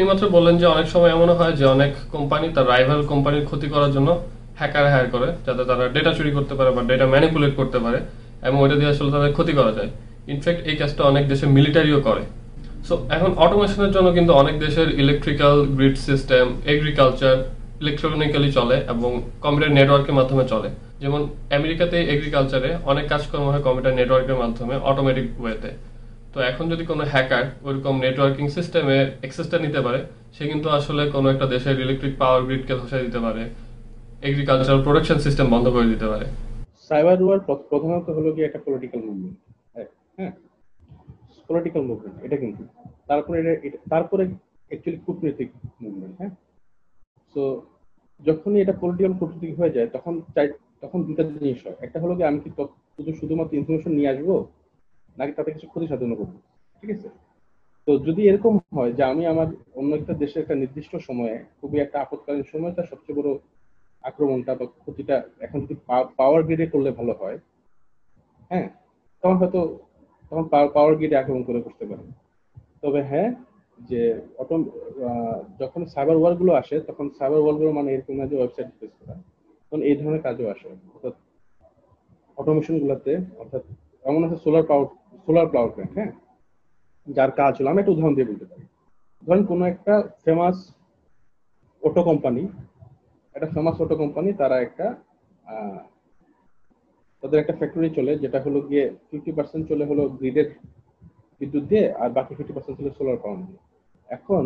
আপনি মাত্র বললেন যে অনেক সময় এমন হয় যে অনেক কোম্পানি তার রাইভাল কোম্পানির ক্ষতি করার জন্য হ্যাকার হায়ার করে, যাতে তারা ডেটা চুরি করতে পারে বা ডেটা ম্যানিপুলেট করতে পারে এবং ওইটা দিয়ে আসলে তাদের ক্ষতি করা যায়। ইনফ্যাক্ট এই কাজটা অনেক দেশে মিলিটারিও করে। সো এখন অটোমেশনের জন্য কিন্তু অনেক দেশের electrical grid system agriculture electronically চলে এবং কম্পিউটার নেটওয়ার্কের মাধ্যমে চলে। যেমন আমেরিকাতে এগ্রিকালচারে অনেক কাজকর্ম হয় কম্পিউটার নেটওয়ার্কের মাধ্যমে অটোমেটিক ওয়েতে তো এখন যদি কোনো হ্যাকার ওরকম নেটওয়ার্কিং সিস্টেমে অ্যাক্সেসটা নিতে পারে, সে কিন্তু আসলে কোনো একটা দেশের ইলেকট্রিক পাওয়ার গ্রিডকে ধসাই দিতে পারে এগ্রিকালচারাল প্রোডাকশন সিস্টেম বন্ধ করে দিতে পারে। সাইবার ওয়ার প্রধানত হলো কি একটা পলিটিক্যাল মুভমেন্ট হ্যাঁ? পলিটিক্যাল মুভমেন্ট এটা কিন্তু। তারপরে এটা তারপরে অ্যাকচুয়ালি কূটনৈতিক মুভমেন্ট হ্যাঁ? সো যখনই এটা পলিটিক্যাল কূটনৈতিক হয়ে যায়, তখন তখন দুটা জিনিস হয়। একটা হলো কি আমি কি শুধু শুধুমাত্র ইনফরমেশন নিয়ে আসব? নাকি তাতে কিছু ক্ষতি সাধন করব, ঠিক আছে? তো যদি এরকম হয় যে আমি আমার অন্য একটা দেশের একটা নির্দিষ্ট সময়ে খুবই একটা আপৎকালীন সময় তার সবচেয়ে বড় আক্রমণটা বা ক্ষতিটা এখন যদি পাওয়ার গ্রিডে করলে ভালো হয় হ্যাঁ? তখন হয়তো তখন পাওয়ার গ্রিডে আক্রমণ করে করতে পারে তবে হ্যাঁ যে অটো যখন সাইবার ওয়ারগুলো আসে, তখন সাইবার ওয়ারগুলো মানে এরকম না যে ওয়েবসাইট রিপ্লেস করা। তখন এই ধরনের কাজও আসে। অর্থাৎ অটোমেশন গুলাতে, অর্থাৎ এমন আছে solar power solar power plant হ্যাঁ? যার কাজ হলো, আমি একটা উদাহরণ দিয়ে বলতে পারি। ধরেন কোনো একটা ফেমাস অটো কোম্পানি একটা ফেমাস অটো কোম্পানি তারা একটা তাদের একটা ফ্যাক্টরি চলে, যেটা হলো গিয়ে ফিফটি পার্সেন্ট চলে হলো গ্রিডের বিদ্যুৎ দিয়ে, আর বাকি ফিফটি পার্সেন্ট চলে সোলার পাওয়ার দিয়ে। এখন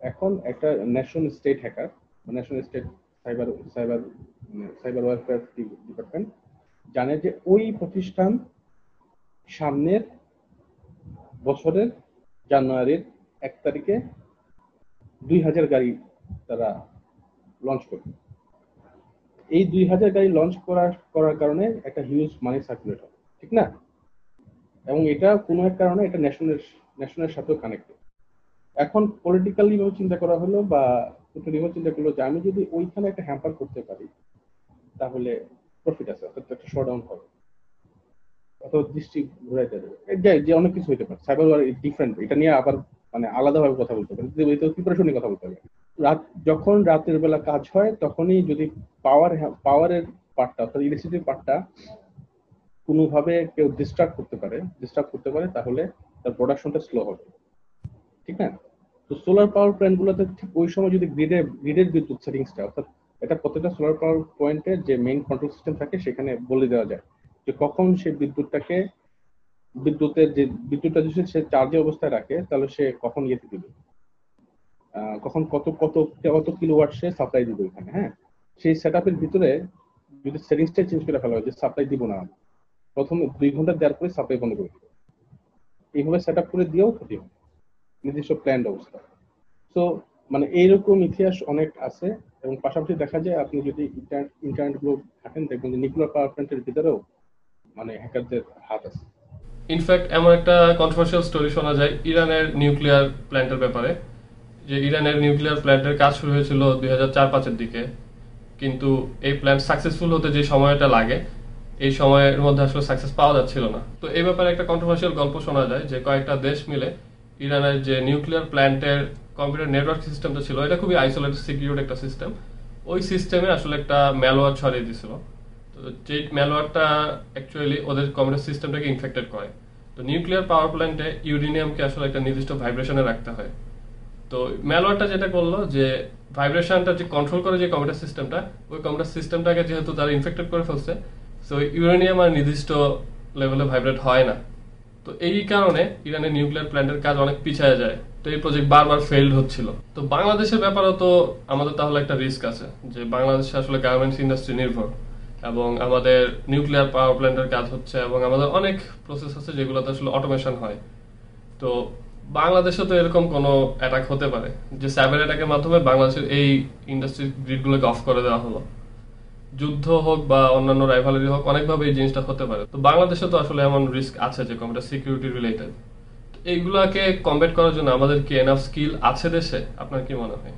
এখন একটা national state hacker national state cyber cyber cyber warfare department জানে যে ওই প্রতিষ্ঠান সামনের বছরের জানুয়ারির এক তারিখে দুই হাজার গাড়ি তারা লঞ্চ করবে এই দুই হাজার গাড়ি লঞ্চ করার করার কারণে একটা হিউজ মানি সার্কুলেট হবে ঠিক না? এবং এটা কোনো এক কারণে এটা ন্যাশনাল ন্যাশনালের সাথেও কানেক্টেড এখন পলিটিক্যালি ভাবে চিন্তা করা হলো বা কূটনীতিভাবে চিন্তা করল যে আমি যদি ওইখানে একটা হ্যাম্পার করতে পারি, তাহলে প্রফিট আছে, অর্থাৎ একটা শোডাউন হবে। দৃষ্টি ঘুরাইতে দেবে যে অনেক কিছু হইতে পারে। সাইবার ওয়ার ডিফারেন্ট এটা নিয়ে আবার মানে আলাদাভাবে কথা বলতে পারে প্রিপারেশন নিয়ে কথা বলতে হবে। রাত, যখন রাতের বেলা কাজ হয়, তখনই যদি পাওয়ার পাওয়ারের পার্টটা অর্থাৎ ইলেকট্রিসিটির পার্টটা কোনোভাবে কেউ ডিস্টার্ব করতে পারে ডিস্টার্ব করতে পারে, তাহলে তার প্রোডাকশনটা স্লো হবে। ঠিক না? তো সোলার পাওয়ার প্ল্যান্ট গুলোতে ঠিক ওই সময় যদি গ্রিডের গ্রিডের বিদ্যুৎ সেটিংসটা অর্থাৎ এটা প্রত্যেকটা সোলার পাওয়ার পয়েন্টে যে মেইন কন্ট্রোল সিস্টেম থাকে, সেখানে বলে দেওয়া যায়। যে কখন সে বিদ্যুৎটাকে, বিদ্যুতের যে, বিদ্যুৎটা যদি সে চার্জে অবস্থায় রাখে, তাহলে সে কখন ইয়েতে দিবে? কখন কত কত কত কিলোওয়াট সে সাপ্লাই দিবে ওখানে হ্যাঁ? সেই সেট আপের ভিতরে যদি সেটিংসটা চেঞ্জ করে ফেলা হয় যে সাপ্লাই দিব না, প্রথম দুই ঘণ্টা দেওয়ার পরে সাপ্লাই বন্ধ করে দিবে। এইভাবে সেট আপ করে দিয়েও ক্ষতি হবে। নির্দিষ্ট প্ল্যান্ড অবস্থা। সো মানে এইরকম ইতিহাস অনেক আছে এবং পাশাপাশি দেখা যায় আপনি যদি ইন্টারনেটগুলো থাকেন, দেখবেন যে নিউক্লিয়ার পাওয়ার প্ল্যান্টের ভিতরেও মানে হ্যাকারদের হাত আছে। ইনফ্যাক্ট এমন একটা কন্ট্রোভার্সিয়াল স্টোরি শোনা যায় ইরানের নিউক্লিয়ার প্ল্যান্টের ব্যাপারে, যে ইরানের নিউক্লিয়ার প্ল্যান্টের কাজ শুরু হয়েছিল দুই হাজার চার পাঁচের দিকে, কিন্তু এই প্ল্যান্ট সাকসেসফুল হতে যে সময়টা লাগে, এই সময়ের মধ্যে আসলে সাকসেস পাওয়া যাচ্ছিল না। তো এই ব্যাপারে একটা কন্ট্রোভার্সিয়াল গল্প শোনা যায় যে কয়েকটা দেশ মিলে ইরানের যে নিউক্লিয়ার প্ল্যান্টের কম্পিউটার নেটওয়ার্ক সিস্টেমটা ছিল, এটা খুবই আইসোলেটেড সিকিউর একটা সিস্টেম ওই সিস্টেমে আসলে একটা ম্যালওয়ার ছড়িয়ে দিছিল যে ম্যালওয়ারটা অ্যাকচুয়ালি ওদের কম্পিউটার সিস্টেমটাকে ইনফেক্টেড করে। তো নিউক্লিয়ার পাওয়ার প্ল্যান্টে ইউরেনিয়ামকে আসলে একটা নির্দিষ্ট ভাইব্রেশনে রাখতে হয়। তো ম্যালওয়ারটা যেটা করল যে ভাইব্রেশনটা যে কন্ট্রোল করে যে কম্পিউটার সিস্টেমটা ওই কম্পিউটার সিস্টেমটাকে যেহেতু তারা ইনফেক্টেড করে ফেলছে সো ইউরেনিয়াম আর নির্দিষ্ট লেভেলে ভাইব্রেট হয় না। তো এই কারণে ইরানের নিউক্লিয়ার প্ল্যান্টের কাজ অনেক পিছিয়ে যায়। তো এই প্রজেক্ট বারবার ফেইল্ড হচ্ছিল। তো বাংলাদেশের ব্যাপারেও তো আমাদের তাহলে একটা রিস্ক আছে, যে বাংলাদেশে আসলে গার্মেন্টস ইন্ডাস্ট্রি নির্ভর। এবং আমাদের নিউক্লিয়ার পাওয়ার প্ল্যান্টের কাজ হচ্ছে এবং আমাদের অনেক প্রসেস আছে যেগুলোতে আসলে অটোমেশন হয়। তো বাংলাদেশে তো এরকম কোনো অ্যাটাক হতে পারে। যে সাইবার অ্যাটাকের মাধ্যমে বাংলাদেশের এই ইন্ডাস্ট্রির গ্রিডগুলোকে অফ করে দেওয়া হলো। যুদ্ধ হোক বা অন্যান্য রাইভালারি হোক, অনেকভাবে এই জিনিসটা হতে পারে। তো বাংলাদেশে তো আসলে এমন রিস্ক আছে যে কম্পিউটার সিকিউরিটি রিলেটেড এইগুলাকে কমবেট করার জন্য আমাদের কি এনাফ স্কিল আছে দেশে? আপনার কি মনে হয়?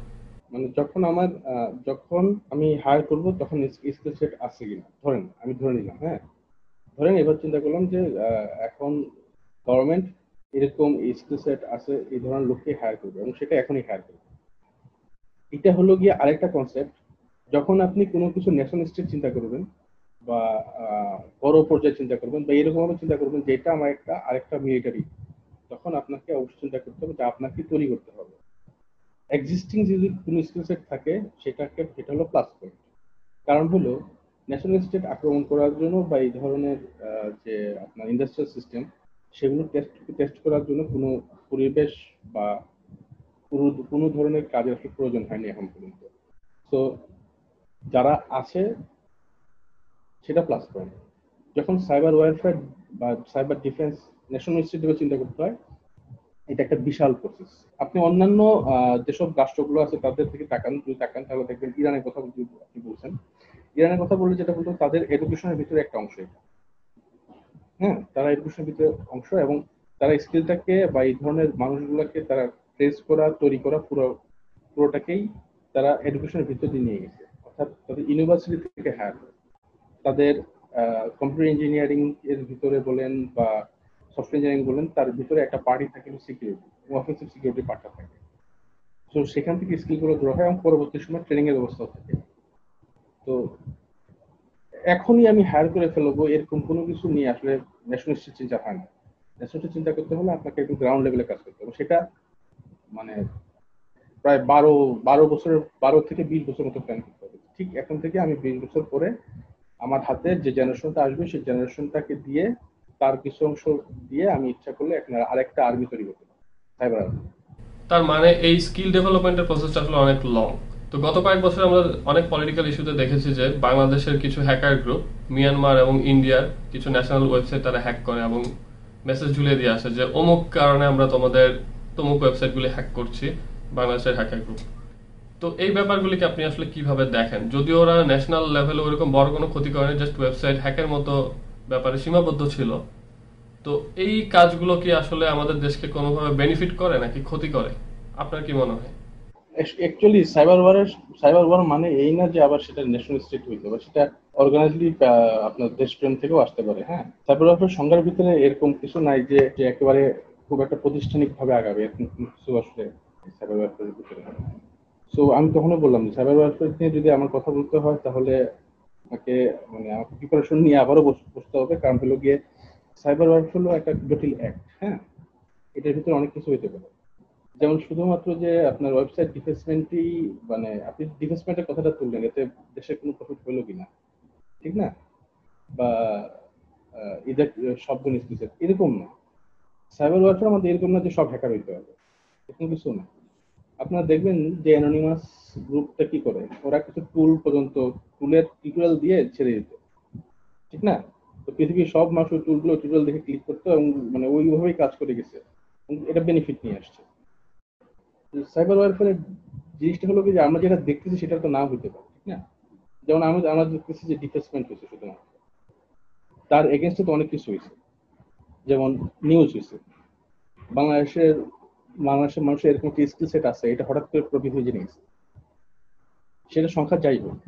মানে যখন আমার যখন আমি হায়ার করব, তখন স্কিল সেট আছে কিনা? ধরেন, আমি ধরে নিলাম হ্যাঁ? ধরেন, এবার চিন্তা করলাম যে এখন গভর্নমেন্ট এরকম স্কিল সেট আছে, এই ধরনের লোককে হায়ার করবে, এবং সেটা এখনই হায়ার করবে। এটা হলো গিয়ে আরেকটা কনসেপ্ট যখন আপনি কোনো কিছু ন্যাশনাল স্টেট চিন্তা করবেন, বা বড় পর্যায়ে চিন্তা করবেন, বা এরকম ভাবে চিন্তা করবেন যে এটা আমার একটা, আরেকটা মিলিটারি তখন আপনাকে অবশ্যই চিন্তা করতে হবে যে, আপনাকে তৈরি করতে হবে। এক্সিস্টিং যদি কোনো স্কিল সেট থাকে, সেটাকে এটা হলো প্লাস পয়েন্ট কারণ হলো ন্যাশনাল স্টেট আক্রমণ করার জন্য বা এই ধরনের যে আপনার ইন্ডাস্ট্রিয়াল সিস্টেম সেগুলো টেস্ট টেস্ট করার জন্য কোনো পরিবেশ বা কোনো ধরনের কাজের আসলে প্রয়োজন হয়নি এখন পর্যন্ত। তো যারা আছে, সেটা প্লাস পয়েন্ট যখন সাইবার ওয়ারফেয়ার বা সাইবার ডিফেন্স ন্যাশনাল ইনস্টিটিউটে চিন্তা করতে হয় এটা একটা বিশাল প্রসেস আপনি অন্যান্য যেসব রাষ্ট্রগুলো আছে, তাদের থেকে তাকান, যদি তাকান, তাহলে দেখবেন ইরানের কথা আপনি বলছেন। ইরানের কথা বললে যেটা বলতো, তাদের এডুকেশনের ভিতরে একটা অংশ এটা। হ্যাঁ তারা এডুকেশনের ভিতরে অংশ এবং তারা স্কিলটাকে বা এই ধরনের মানুষগুলোকে তারা ট্রেস করা, তৈরি করা পুরো, পুরোটাকেই তারা এডুকেশনের ভিতর দিয়ে নিয়ে গেছে। অর্থাৎ তাদের ইউনিভার্সিটি থেকে হ্যাঁ তাদের কম্পিউটার ইঞ্জিনিয়ারিং এর ভিতরে বলেন বা সফটওয়্যার ইঞ্জিনিয়ারিং বলেন তার ভিতরে একটা পার্টি থাকে সিকিউরিটি অফিসিভ সিকিউরিটি পার্টটা থাকে। তো সেখান থেকে স্কিলগুলো ধরা হয় এবং পরবর্তী সময় ট্রেনিং এর ব্যবস্থা থাকে। তো, এখনই আমি হায়ার করে ফেলব, এরকম কোনো কিছু নিয়ে আসলে ন্যাশনালিস্ট চিন্তা হয় না। ন্যাশনালিস্ট চিন্তা করতে হলে আপনাকে একটু গ্রাউন্ড লেভেলে কাজ করতে হবে। সেটা মানে প্রায় বারো বারো বছর, বারো থেকে বিশ বছর মতো প্ল্যান করতে হবে। ঠিক এখন থেকে আমি বিশ বছর পরে আমার হাতে যে জেনারেশনটা আসবে, সেই জেনারেশনটাকে দিয়ে তার কিছু অংশ দিয়ে আমি ইচ্ছা করলে এখন আরেকটা আর্মি তৈরি করতে সাইবার আর্মি তার মানে এই স্কিল ডেভেলপমেন্টের প্রসেসটা আসলে অনেক লং তো গত কয়েক বছর আমরা অনেক পলিটিক্যাল ইস্যুতে দেখেছি যে বাংলাদেশের কিছু হ্যাকার গ্রুপ মিয়ানমার এবং ইন্ডিয়ার কিছু ন্যাশনাল ওয়েবসাইট তারা হ্যাক করে এবং মেসেজ ঝুলিয়ে দিয়ে আসে যে অমুক কারণে আমরা তোমাদের, তমুক ওয়েবসাইটগুলি হ্যাক করছি বাংলাদেশের হ্যাকার গ্রুপ তো এই ব্যাপারগুলিকে আপনি আসলে কীভাবে দেখেন? যদিও ওরা ন্যাশনাল লেভেলে ওরকম বড় কোনো ক্ষতি করেনি জাস্ট ওয়েবসাইট হ্যাকের মতো ব্যাপারে সীমাবদ্ধ ছিল। তো এই কাজগুলো কি আসলে আমাদের দেশকে কোনোভাবে বেনিফিট করে নাকি ক্ষতি করে? আপনার কি মনে হয়? অ্যাকচুয়ালি সাইবার ওয়ারের সাইবার ওয়ার মানে এই না যে আবার সেটা ন্যাশনাল স্টেট হইতে পারে, সেটা অর্গানাইজলি আপনার দেশপ্রেম থেকেও আসতে পারে হ্যাঁ? সাইবার ওয়ারের সংজ্ঞার ভিতরে এরকম কিছু নাই যে একেবারে খুব একটা প্রাতিষ্ঠানিক ভাবে আগাবে, এরকম কিছু আসলে সাইবার ওয়ারফেয়ারের ভিতরে সো আমি তখনই বললাম যে সাইবার ওয়ারফেয়ার নিয়ে যদি আমার কথা বলতে হয়, তাহলে আমাকে মানে আমাকে প্রিপারেশন নিয়ে আবারও বসতে হবে। কারণ হলো গিয়ে সাইবার ওয়ারফেয়ার হলো একটা জটিল অ্যাক্ট হ্যাঁ? এটার ভিতরে অনেক কিছু হইতে পারে। যেমন শুধুমাত্র যে আপনার ওয়েবসাইট ডিফেসমেন্টই মানে আপনি ডিফেসমেন্টের কথাটা তুললেন, এতে দেশের কোনো প্রফিট হলো কিনা, ঠিক না? বা এদের, সব জিনিস এরকম না। সাইবার ওয়ারফেয়ার আমাদের এরকম না যে সব হ্যাকার হইতে হবে, এরকম কিছু না। আপনারা দেখবেন যে অ্যানোনিমাস গ্রুপটা কি করে? ওরা কিছু টুল পর্যন্ত টুলের টিউটোরিয়াল দিয়ে ছেড়ে দিত। ঠিক না? তো পৃথিবীর সব মানুষ ওই টুলগুলো টিউটোরিয়াল দেখে ক্লিক করতো এবং মানে ওইভাবেই কাজ করে গেছে। এটা বেনিফিট নিয়ে আসছে। সাইবার ওয়ারফেয়ারের জিনিসটা হলো কি যে আমরা যেটা দেখতেছি সেটা তো না হইতে পারে, ঠিক না? যেমন আমরা আমরা দেখতেছি যে ডিফেসমেন্ট হয়েছে শুধুমাত্র। তার এগেনস্টে তো অনেক কিছু হয়েছে। যেমন নিউজ হয়েছে। বাংলাদেশের বাংলাদেশের মানুষের এরকম একটা স্কিল সেট আছে, এটা হঠাৎ করে প্রবৃদ্ধি হয়ে গেছে। সেটা সংখ্যা যাই হোক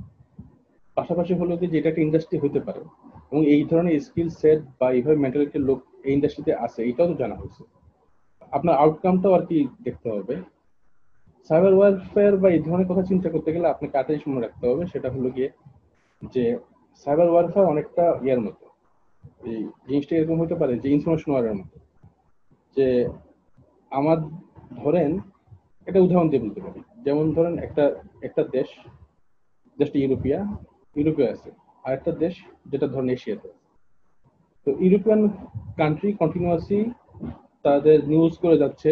পাশাপাশি হলো যে এটা একটা ইন্ডাস্ট্রি হতে পারে। এবং এই ধরনের স্কিল সেট বা এইভাবে মেন্টালিটির লোক এই ইন্ডাস্ট্রিতে আছে, এটাও তো জানা হয়েছে। আপনার আউটকামটাও আর কি দেখতে হবে। সাইবার ওয়ারফেয়ার বা এই ধরনের কথা চিন্তা করতে গেলে আপনাকে আটটা জিনিস মনে রাখতে হবে, সেটা হলো গিয়ে যে সাইবার ওয়ারফেয়ার অনেকটা ইয়ার মতো। এই জিনিসটা এরকম হতে পারে যে ইনফরমেশন ওয়ারের মতো। যে আমার ধরেন এটা উদাহরণ দিয়ে বলতে পারি। যেমন ধরেন একটা একটা দেশ, দেশটা ইউরোপিয়া। ইউরোপে আছে। আর একটা দেশ যেটা ধরেন এশিয়াতে। তো ইউরোপিয়ান কান্ট্রি কন্টিনিউয়াসলি তাদের নিউজ করে যাচ্ছে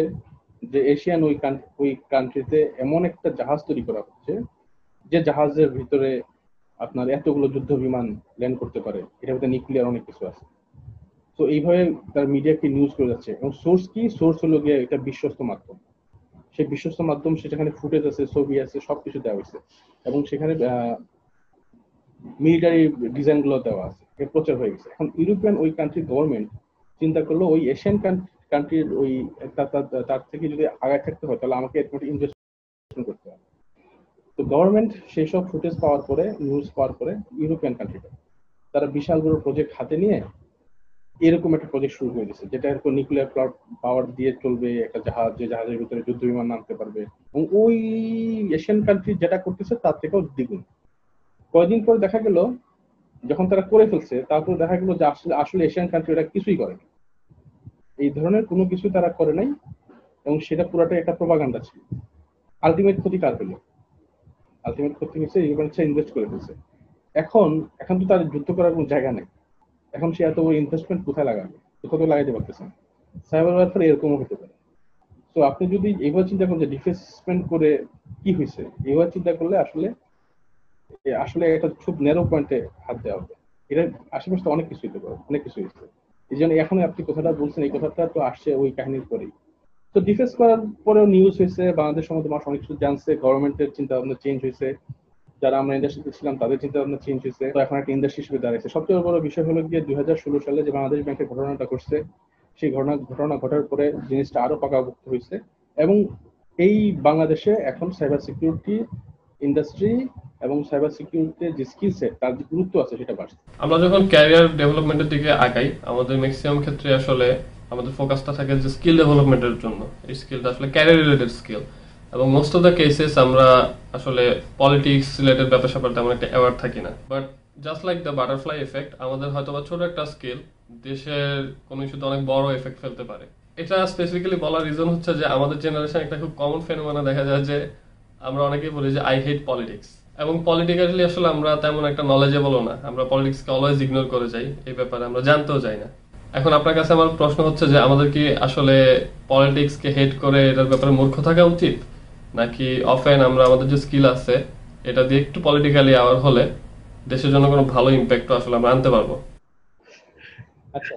যে এশিয়ান ওই ওই কান্ট্রিতে এমন একটা জাহাজ তৈরি করা হচ্ছে, যে জাহাজের ভিতরে আপনার এতগুলো যুদ্ধ বিমান ল্যান্ড করতে পারে। এটার ভিতরে নিউক্লিয়ার অনেক কিছু আছে। তো এইভাবে তার মিডিয়াকে নিউজ করে যাচ্ছে। এবং সোর্স কি? সোর্স হলো গিয়ে এটা বিশ্বস্ত মাধ্যম। সেই বিশ্বস্ত মাধ্যম সেখানে ফুটেজ আছে, ছবি আছে, সবকিছু দেওয়া হয়েছে। এবং সেখানে মিলিটারি ডিজাইনগুলো দেওয়া আছে প্রচার হয়ে গেছে। এখন ইউরোপিয়ান ওই কান্ট্রির গভর্নমেন্ট চিন্তা করল, ওই এশিয়ান কান্ট্রির ওই তার থেকে যদি আগায় থাকতে হয়, তাহলে আমাকে ইনভেস্টমেন্ট করতে হবে। তো গভর্নমেন্ট সেই সব ফুটেজ পাওয়ার পরে নিউজ পাওয়ার পরে ইউরোপিয়ান কান্ট্রিটা তারা বিশাল বড় প্রজেক্ট হাতে নিয়ে এরকম একটা প্রজেক্ট শুরু করে দিচ্ছে যেটা এরকম নিউক্লিয়ার প্লট পাওয়ার দিয়ে চলবে, একটা জাহাজ, যে জাহাজের ভিতরে যুদ্ধ বিমান নামতে পারবে। এবং ওই এশিয়ান কান্ট্রি যেটা করতেছে, তার থেকেও দ্বিগুণ। কয়েকদিন পর দেখা গেল, যখন তারা করে ফেলছে, তারপর দেখা গেল যে আসলে আসলে এশিয়ান কান্ট্রি ওরা কিছুই করে এই ধরনের কোনো কিছু তারা করে নাই এবং সেটা পুরাটাই একটা প্রভাগান্ডা ছিল। আলটিমেট ক্ষতি কার পেল আলটিমেট ক্ষতি হয়েছে ইউক্রেন ইনভেস্ট করে ফেলছে। এখন এখন তো তার যুদ্ধ করার কোনো জায়গা নেই। এখন সে এত ইনভেস্টমেন্ট কোথায় লাগাবে? কোথাও লাগাইতে পারতেছে না। সাইবার ওয়ারফেয়ার এরকমও হতে পারে। তো আপনি যদি এইভাবে চিন্তা করেন যে ডিফেসমেন্ট করে কি হয়েছে এইভাবে চিন্তা করলে আসলে আসলে এটা খুব ন্যারো পয়েন্টে হাত দেওয়া হবে। এটা আশেপাশে অনেক কিছু হতে পারে, অনেক কিছু হয়েছে এই জন্য এখন আপনি কথাটা বলছেন, এই কথাটা তো আসছে ওই কাহিনীর পরেই। তো ডিফেন্স করার পরেও নিউজ হয়েছে বাংলাদেশ সম্বন্ধে মানুষ অনেক কিছু জানছে গভর্নমেন্টের চিন্তা ভাবনা চেঞ্জ হয়েছে যারা আমরা ইন্ডাস্ট্রিতে ছিলাম, তাদের চিন্তা ভাবনা চেঞ্জ হয়েছে তো এখন একটা ইন্ডাস্ট্রি হিসেবে দাঁড়িয়েছে সবচেয়ে বড় বিষয় হলো গিয়ে দুই হাজার ষোলো সালে যে বাংলাদেশ ব্যাংকের ঘটনাটা ঘটছে, সেই ঘটনা ঘটনা ঘটার পরে জিনিসটা আরও পাকাভুক্ত হয়েছে এবং এই বাংলাদেশে এখন সাইবার সিকিউরিটি ইন্ডাস্ট্রি এবং সাইবার সিকিউরিটি যে স্কিল সেট তার যে গুরুত্ব আছে, সেটা বাড়ছে। আমরা যখন ক্যারিয়ার ডেভেলপমেন্টের দিকে আগাই, আমাদের ম্যাক্সিমাম ক্ষেত্রে আসলে আমাদের ফোকাসটা থাকে যে স্কিল ডেভেলপমেন্টের জন্য। এই স্কিলটা আসলে ক্যারিয়ার রিলেটেড স্কিল এবং মোস্ট অফ দ্য কেসেস আমরা আসলে পলিটিক্স রিলেটেড ব্যাপার স্যাপার তেমন একটা অ্যাওয়ার্ড থাকি না। But just like the butterfly effect আমাদের হয়তো বা ছোট একটা স্কিল দেশের কোনো ইস্যুতে অনেক বড় এফেক্ট ফেলতে পারে। এটা স্পেসিফিক্যালি বলার রিজন হচ্ছে যে আমাদের জেনারেশন একটা খুব কমন ফেনোমেনা দেখা যায় যে আমরা অনেকেই বলি যে আই হেট পলিটিক্স এবং পলিটিক্যালি আসলে আমরা তেমন একটা নলেজেবলও না। আমরা পলিটিক্সকে অলওয়েজ ইগনোর করে যাই। এই ব্যাপারে আমরা জানতেও যাই না। এখন আপনার কাছে আমার প্রশ্ন হচ্ছে যে, আমাদের কি আসলে পলিটিক্সকে হেট করে এটার ব্যাপারে মূর্খ থাকা উচিত? নাকি অফেন আমরা আমাদের যে স্কিল আছে, এটা দিয়ে একটু পলিটিক্যালি আওয়ার হলে দেশের জন্য কোনো ভালো ইম্প্যাক্ট আসলে আমরা আনতে পারব? আচ্ছা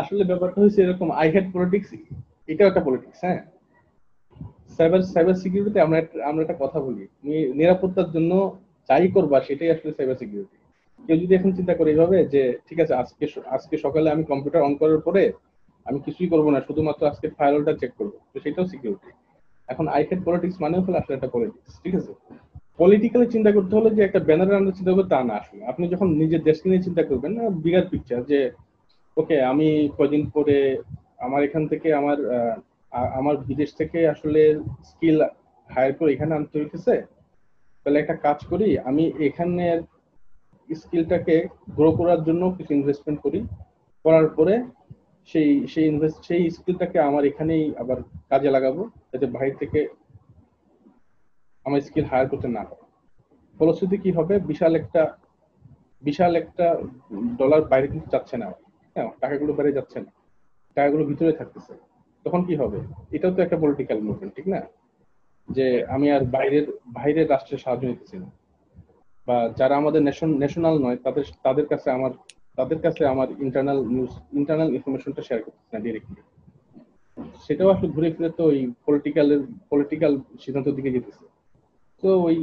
আসলে ব্যাপারটা হচ্ছে এরকম আই হেড পলিটিক্স এটাও একটা পলিটিক্স হ্যাঁ? সাইবার সাইবার সিকিউরিটিতে আমরা আমরা একটা কথা বলি। তুমি নিরাপত্তার জন্য যাই করবা, সেটাই আসলে সাইবার সিকিউরিটি কেউ যদি এখন চিন্তা করে এইভাবে যে, ঠিক আছে, আজকে আজকে সকালে আমি কম্পিউটার অন করার পরে আমি কিছুই করব না, শুধুমাত্র আজকে ফায়ারওয়ালটা চেক করব, তো সেটাও সিকিউরিটি এখন আইহেড পলিটিক্স মানে হলো আসলে একটা পলিটিক্স ঠিক আছে? পলিটিক্যালি চিন্তা করতে হলে যে একটা ব্যানার আন্ডার চিন্তা করবে, তা না আসলে। আপনি যখন নিজের দেশকে নিয়ে চিন্তা করবেন, না বিগার পিকচার যে, ওকে, আমি কদিন পরে আমার এখান থেকে আমার আমার বিদেশ থেকে আসলে স্কিল হায়ার করে এখানে আনতে হইতেছে। তাহলে একটা কাজ করি, আমি এখানের স্কিলটাকে গ্রো করার জন্য কিছু ইনভেস্টমেন্ট করি। করার পরে সেই সেই ইনভেস্ট সেই স্কিলটাকে আমার এখানেই আবার কাজে লাগাবো, যাতে বাইরে থেকে আমার স্কিল হায়ার করতে না পারে ফলশ্রুতি কি হবে? বিশাল একটা বিশাল একটা ডলার বাইরে কিন্তু যাচ্ছে না। হ্যাঁ টাকাগুলো বাইরে যাচ্ছে না। টাকাগুলো ভিতরে থাকতেছে। তখন কি হবে? এটাও তো একটা পলিটিক্যাল মুভমেন্ট ঠিক না? যে আমি আর বাইরের বাইরের রাষ্ট্রের সাহায্য নিতেছি না। বা যারা আমাদের ন্যাশনাল নয়, তাদের তাদের কাছে আমার, তাদের কাছে আমার ইন্টারনাল নিউজ ইন্টারনাল ইনফরমেশনটা শেয়ার করতেছি না ডিরেক্টলি সেটাও আসলে ঘুরে ফিরে তো ওই পলিটিক্যাল পলিটিক্যাল সিদ্ধান্তের দিকে যেতেছে। তো ওই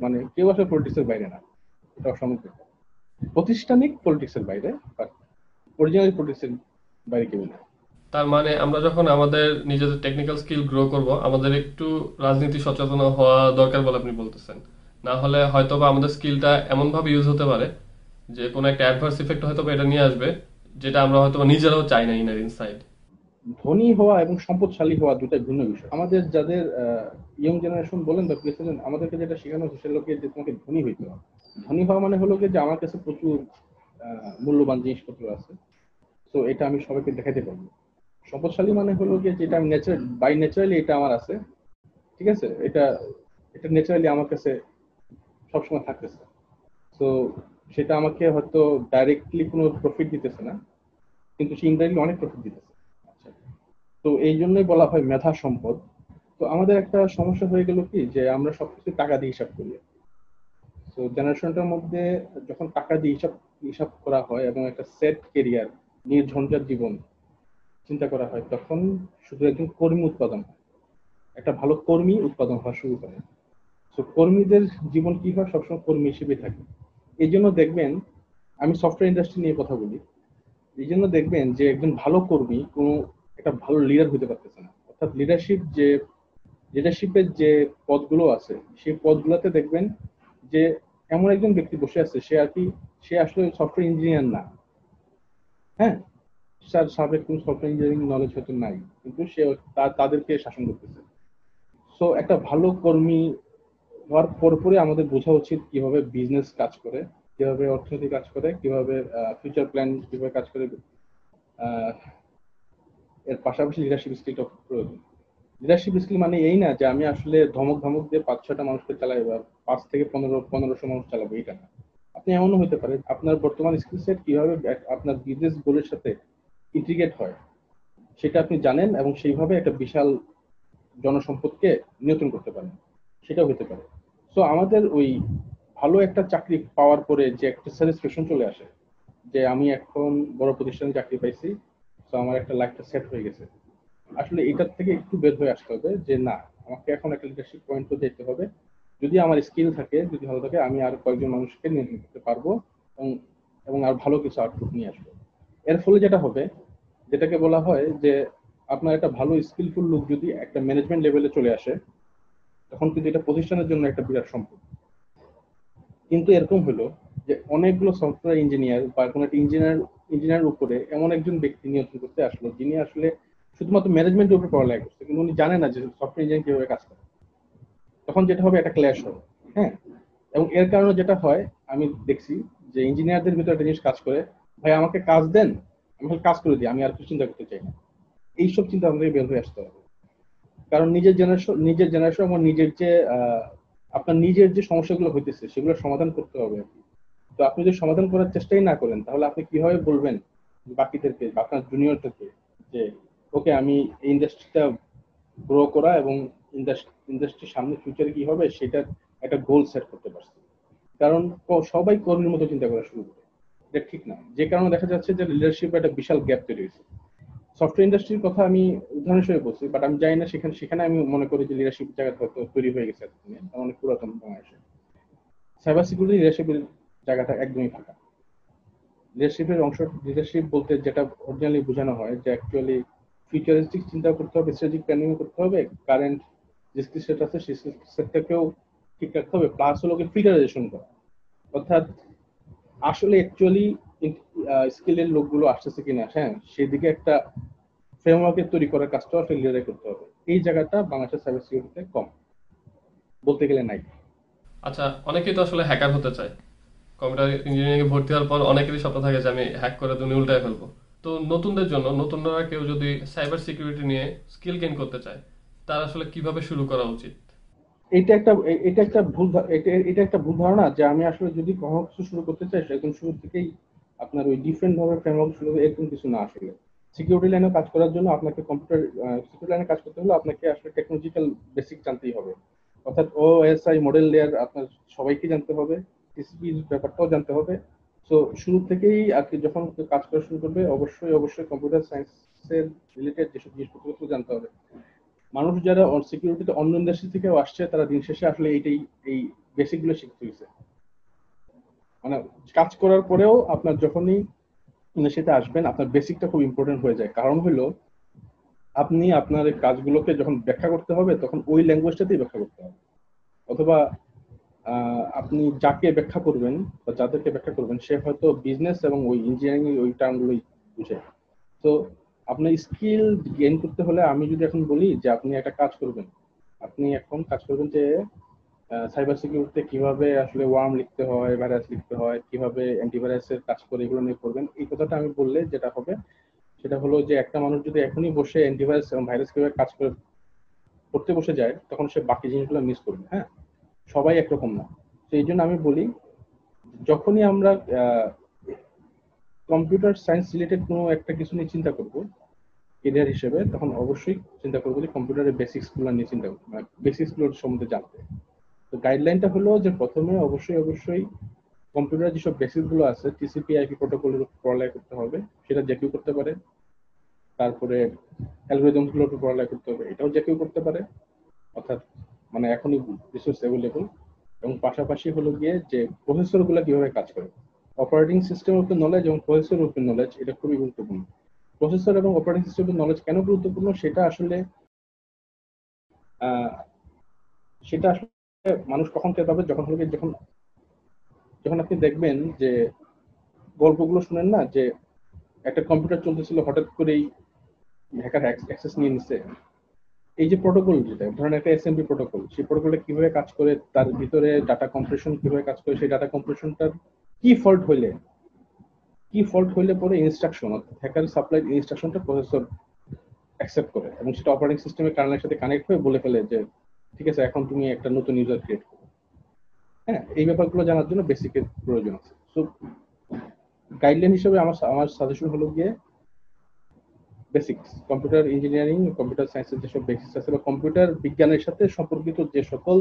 মানে কেউ আসলে পলিটিক্সের বাইরে না। এটা অসম্ভব প্রতিষ্ঠানিক পলিটিক্সের বাইরে বাট অরিজিনাল পলিটিক্সের বাইরে কেউ না তার মানে আমরা যখন আমাদের নিজেদের টেকনিক্যাল স্কিল গ্রো করব, আমাদের একটু রাজনীতি সচেতন হওয়া দরকার বলে আপনি বলতেছেন। না হলে হয়তো বা আমাদের স্কিলটা এমন ভাবে ইউজ হতে পারে যে কোনো একটা অ্যাডভার্স ইফেক্ট হয়তো এটা নিয়ে আসবে, যেটা আমরা হয়তো নিজেরাও চাই না ইনার ইনসাইড ধনী হওয়া এবং সম্পদশালী হওয়া দুটা ভিন্ন বিষয়। আমাদের যাদের ইয়ং জেনারেশন বলেন বা প্রেসিডেন্ট আমাদেরকে যেটা শেখানো হচ্ছে সেগুলোকে যে তোমাকে ধনী হইতে হবে। ধনী হওয়া মানে হলো যে আমার কাছে প্রচুর মূল্যবান জিনিসপত্র আছে। তো এটা আমি সবাইকে দেখাতে পারব। সম্পদশালী মানে হলো গিয়ে যেটা আমি ন্যাচারাল বাই ন্যাচারালি এটা আমার আছে, ঠিক আছে? এটা এটা ন্যাচারালি আমার কাছে সবসময় থাকতেছে। তো সেটা আমাকে হয়তো ডাইরেক্টলি কোনো প্রফিট দিতেছে না, কিন্তু সে ইনডাইরেক্টলি অনেক প্রফিট দিতেছে। আচ্ছা। তো এই জন্যই বলা হয় মেধা সম্পদ। তো আমাদের একটা সমস্যা হয়ে গেল কি? যে আমরা সবকিছু টাকা দিয়ে হিসাব করি। তো জেনারেশনটার মধ্যে যখন টাকা দিয়ে হিসাব হিসাব করা হয় এবং একটা সেট কেরিয়ার নির্ঝঞ্ঝাট জীবন চিন্তা করা হয়, তখন শুধু একজন কর্মী উৎপাদন হয়। একটা ভালো কর্মী উৎপাদন হওয়া শুরু করে। তো কর্মীদের জীবন কি হয়? সবসময় কর্মী হিসেবে থাকে। এই জন্য দেখবেন, আমি সফটওয়্যার ইন্ডাস্ট্রি নিয়ে কথা বলি। এই জন্য দেখবেন যে একজন ভালো কর্মী কোনো একটা ভালো লিডার হতে পারতেছে না। অর্থাৎ লিডারশিপ যে লিডারশিপের যে পদগুলো আছে, সেই পদগুলোতে দেখবেন যে এমন একজন ব্যক্তি বসে আছে, সে আর কি, সে আসলে সফটওয়্যার ইঞ্জিনিয়ার না। হ্যাঁ? স্যার, সাবেক কোন সফটওয়্যার ইঞ্জিনিয়ারিং নলেজ হয়তো নাই, কিন্তু সে তাদেরকে শাসন করতেছে। সো একটা ভালো কর্মী হওয়ার পরপরই আমাদের বোঝা উচিত কীভাবে বিজনেস কাজ করে, কীভাবে অর্থনীতি কাজ করে, কীভাবে ফিউচার প্ল্যান কীভাবে কাজ করে এর পাশাপাশি লিডারশিপ স্কিলটা প্রয়োজন। লিডারশিপ স্কিল মানে এই না যে আমি আসলে ধমক ধমক দিয়ে পাঁচ ছটা মানুষকে চালাই বা পাঁচ থেকে পনেরো, পনেরোশো মানুষ চালাবো, এইটা না। আপনি এমনও হতে পারে, আপনার বর্তমান স্কিল সেট কীভাবে, আপনার বিজনেস গোলের সাথে ইন্টিগ্রেট হয়। সেটা আপনি জানেন এবং সেইভাবে একটা বিশাল জনসম্পদকে নিয়ন্ত্রণ করতে পারেন। সেটাও হতে পারে। সো আমাদের ওই ভালো একটা চাকরি পাওয়ার পরে যে একটা স্যাটিসফ্যাকশন চলে আসে, যে আমি এখন বড় প্রতিষ্ঠানে চাকরি পাইছি তো আমার একটা লাইফটা সেট হয়ে গেছে। আসলে এটার থেকে একটু বের হয়ে আসতে হবে যে না, আমাকে এখন একটা লিডারশিপ পয়েন্টও যেতে হবে। যদি আমার স্কিল থাকে, যদি ভালো থাকে, আমি আর কয়েকজন মানুষকে নিয়ন্ত্রণ করতে পারব এবং আর ভালো কিছু আউটপুট নিয়ে আসব। এর ফলে যেটা হবে, যেটাকে বলা হয় যে আপনার একটা ভালো স্কিলফুল লোক যদি একটা ম্যানেজমেন্ট লেভেলে চলে আসে, তখন কিন্তু এটা প্রতিষ্ঠানের জন্য একটা বিরাট সম্পদ। কিন্তু এরকম হলো যে অনেকগুলো সফটওয়্যার ইঞ্জিনিয়ার বা কোনো একটা ইঞ্জিনিয়ার ইঞ্জিনিয়ার উপরে এমন একজন ব্যক্তি নিয়ন্ত্রণ করতে আসলো, যিনি আসলে শুধুমাত্র ম্যানেজমেন্টের উপরে পড়ালেখা করছে, কিন্তু উনি জানে না যে সফটওয়্যার ইঞ্জিনিয়ার কীভাবে কাজ করে। তখন যেটা হবে একটা ক্ল্যাশ হবে হ্যাঁ? এবং এর কারণে যেটা হয়, আমি দেখছি যে ইঞ্জিনিয়ারদের ভিতরে একটা জিনিস কাজ করে ভাই, আমাকে কাজ দেন, আমি কাজ করে দিই, আমি আর কিছু চিন্তা করতে চাই না। এইসব চিন্তা আমাদের বের হয়ে আসতে হবে। কারণ নিজের জেনারেশন নিজের জেনারেশন এবং নিজের যে আপনার নিজের যে সমস্যাগুলো হইতেছে, সেগুলো সমাধান করতে হবে তো আপনি যদি সমাধান করার চেষ্টাই না করেন, তাহলে আপনি কীভাবে বলবেন বাকিদেরকে আপনার জুনিয়রদেরকে যে, ওকে, আমি এই ইন্ডাস্ট্রিটা গ্রো করা এবং ইন্ডাস্ট্রি ইন্ডাস্ট্রির সামনে ফিউচারে কি হবে, সেটার একটা গোল সেট করতে পারছি। কারণ সবাই কর্মীর মতো চিন্তা করা শুরু করে। এটা ঠিক না। যে কারণে দেখা যাচ্ছে যে লিডারশিপে একটা বিশাল গ্যাপ তৈরি হয়েছে। সফটওয়্যার ইন্ডাস্ট্রির কথা আমি উদাহরণ হিসেবে বলছি বাট আমি জানি না সেখানে সেখানে আমি মনে করি যে লিডারশিপ জায়গাটা হয়তো তৈরি হয়ে গেছে অনেক পুরাতন বাংলাদেশে। সাইবার সিকিউরিটি লিডারশিপের জায়গাটা একদমই ফাঁকা। লিডারশিপের অংশ লিডারশিপ বলতে যেটা অরিজিনালি বোঝানো হয় যে অ্যাকচুয়ালি ফিউচারিস্টিক চিন্তা করতে হবে স্ট্র্যাটেজিক প্ল্যানিং করতে হবে কারেন্ট যে স্কিল সেট আছে সেই সেটটাকেও ঠিক রাখতে হবে প্লাস হলো ফিল্টারাইজেশন করা। অর্থাৎ আসলে অ্যাকচুয়ালি স্কিলের লোকগুলো আসতেছে কিনা হ্যাঁ সেদিকে একটা ফ্রেমওয়ার্কের তৈরি করার কাজটা লিডারে করতে হবে। এই জায়গাটা বাংলাদেশের সাইবার সিকিউরিটিতে কম। বলতে গেলে নাই। আচ্ছা অনেকেই তো আসলে হ্যাকার হতে চায়। কম্পিউটার ইঞ্জিনিয়ারিং এ ভর্তি হওয়ার পর অনেকেরই স্বপ্ন থাকে যে আমি হ্যাক করে দুনিয়া উল্টায় ফেলব। তো নতুনদের জন্য, নতুনরা কেউ যদি সাইবার সিকিউরিটি নিয়ে স্কিল গেইন করতে চায়, তার আসলে কীভাবে শুরু করা উচিত? এটা একটা এটা একটা ভুল এটা একটা ভুল ধারণা যে আমি আসলে যদি কখনো কিছু শুরু করতে চাই একদম শুরু থেকেই আপনার ওই ডিফারেন্ট ভাবে ফ্রেমওয়ার্ক শুরু এরকম কিছু না আসলে। সিকিউরিটি লাইনে কাজ করার জন্য আপনাকে কম্পিউটার সিকিউরিটি লাইনে কাজ করতে হলে আপনাকে আসলে টেকনোলজিক্যাল বেসিক জানতেই হবে। অর্থাৎ ওএসআই মডেল লেয়ার আপনার সবাইকে জানতে হবে টিসিপি ব্যাপারটাও জানতে হবে। তো শুরু থেকেই আর কি যখন কাজ করা শুরু করবে, অবশ্যই অবশ্যই কম্পিউটার সায়েন্সের রিলেটেড যেসব জিনিসপত্র জানতে হবে। মানুষ যারা সিকিউরিটিতে অন্য ইন্ডাস্ট্রি থেকেও আসছে, তারা দিন শেষে আসলে এইটাই, এই বেসিকগুলো শিখতে হয়েছে মানে কাজ করার পরেও আপনার যখনই ইন্ডাস্ট্রিতে আসবেন, আপনার বেসিকটা খুব ইম্পর্টেন্ট হয়ে যায়। কারণ হলো, আপনি আপনার কাজগুলোকে যখন ব্যাখ্যা করতে হবে, তখন ওই ল্যাঙ্গুয়েজটাতেই ব্যাখ্যা করতে হবে। অথবা আপনি যাকে ব্যাখ্যা করবেন বা যাদেরকে ব্যাখ্যা করবেন, সে হয়তো বিজনেস এবং ওই ইঞ্জিনিয়ারিং ওই টার্মগুলোই বুঝে। তো আপনার স্কিল গেইন করতে হলে আমি যদি এখন বলি যে আপনি একটা কাজ করবেন, আপনি এখন কাজ করবেন যে সাইবার সিকিউরিটিতে কীভাবে আসলে ওয়ার্ম লিখতে হয় ভাইরাস লিখতে হয়, কীভাবে অ্যান্টিভাইরাসের কাজ করে এগুলো নিয়ে করবেন, এই কথাটা আমি বললে যেটা হবে, সেটা হলো যে একটা মানুষ যদি এখনই বসে অ্যান্টিভাইরাস এবং ভাইরাস কীভাবে কাজ করে, করতে বসে যায়, তখন সে বাকি জিনিসগুলো মিস করবে হ্যাঁ? সবাই একরকম না। তো এই জন্য আমি বলি, যখনই আমরা কম্পিউটার সায়েন্স রিলেটেড কোনো একটা কিছু নিয়ে চিন্তা করব কেরিয়ার হিসেবে, তখন অবশ্যই চিন্তা করব যে কম্পিউটারের বেসিক্সগুলো নিয়ে চিন্তা করব মানে বেসিক্সগুলোর সম্বন্ধে জানতে। তো গাইডলাইনটা হলো যে প্রথমে অবশ্যই অবশ্যই কম্পিউটার যেসব বেসিকগুলো আছে টিসিপি আইপি প্রোটোকলের উপর পড়ালেখা করতে হবে, সেটা যে কেউ করতে পারে। তারপরে অ্যালগোরিদমগুলোর উপর পড়ালেখা করতে হবে, এটাও যে কেউ করতে পারে। অর্থাৎ মানে এখনই রিসোর্স অ্যাভেলেবল এবং পাশাপাশি হলো গিয়ে যে প্রসেসরগুলো কীভাবে কাজ করে। অপারেটিং সিস্টেমের উপর নলেজ এবং প্রসেসরের উপর নলেজ এটা খুবই গুরুত্বপূর্ণ। প্রসেসর এবং অপারেটিং সিস্টেমের নলেজ কেন গুরুত্বপূর্ণ, সেটা আসলে সেটা আসলে মানুষ কখন টের পাবে যখন হলো যখন যখন আপনি দেখবেন যে গল্পগুলো শুনেন না, যে একটা কম্পিউটার চলতেছিল, হঠাৎ করেই হ্যাকার অ্যাক্সেস নিয়ে নিছে। এই যে প্রোটোকল যেটা ধরেন একটা এসএমপি প্রোটোকল সেই প্রোটোকলটা কীভাবে কাজ করে, তার ভিতরে ডাটা কম্প্রেশন কীভাবে কাজ করে, সেই ডাটা কম্প্রেশনটার কি ফল্ট হইলে কি ফল্ট হইলে পরে ইনস্ট্রাকশন অর্থাৎ হ্যাকার সাপ্লাই ইনস্ট্রাকশনটা প্রসেসর অ্যাকসেপ্ট করে এবং সেটা অপারেটিং সিস্টেমের কার্নেলের সাথে কানেক্ট হয়ে বলে ফেলে যে, ঠিক আছে, এখন তুমি একটা নতুন ইউজার ক্রিয়েট করো। হ্যাঁ এই ব্যাপারগুলো জানার জন্য বেসিকের প্রয়োজন আছে। সো গাইডলাইন হিসেবে আমার আমার সাজেশন হলো গিয়ে বেসিক্স কম্পিউটার ইঞ্জিনিয়ারিং কম্পিউটার সায়েন্সের যেসব বেসিক্স আছে বা কম্পিউটার বিজ্ঞানের সাথে সম্পর্কিত যে সকল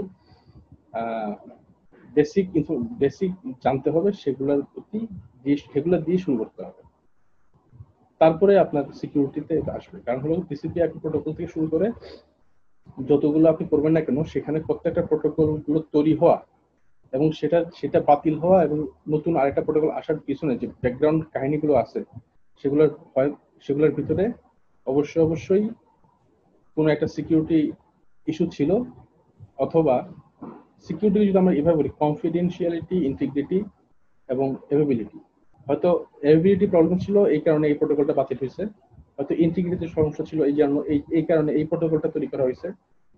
বেসিক বেসিক জানতে হবে, সেগুলোর প্রতি সেগুলো দিয়ে শুরু করতে হবে। তারপরে আপনার সিকিউরিটিতে আসবে। কারণ হলো টিসিপি একটি প্রোটোকল থেকে শুরু করে যতগুলো আপনি করবেন না কেন, সেখানে প্রত্যেকটা প্রোটোকলগুলো তৈরি হওয়া এবং সেটা সেটা বাতিল হওয়া এবং নতুন আরেকটা প্রোটোকল আসার পিছনে যে ব্যাকগ্রাউন্ড কাহিনীগুলো আছে, সেগুলোর সেগুলোর ভিতরে অবশ্যই অবশ্যই কোনো একটা সিকিউরিটি ইস্যু ছিল অথবা সিকিউরিটি যদি আমরা এভাবে বলি কনফিডেন্সিয়ালিটি ইন্টিগ্রিটি এবং এভেবিলিটি হয়তো এভেবিলিটি প্রবলেম ছিল, এই কারণে এই প্রোটোকলটা বাতিল হয়েছে। হয়তো ইন্টিগ্রিটির সমস্যা ছিল, এই জন্য এই কারণে এই প্রোটোকলটা তৈরি করা হয়েছে।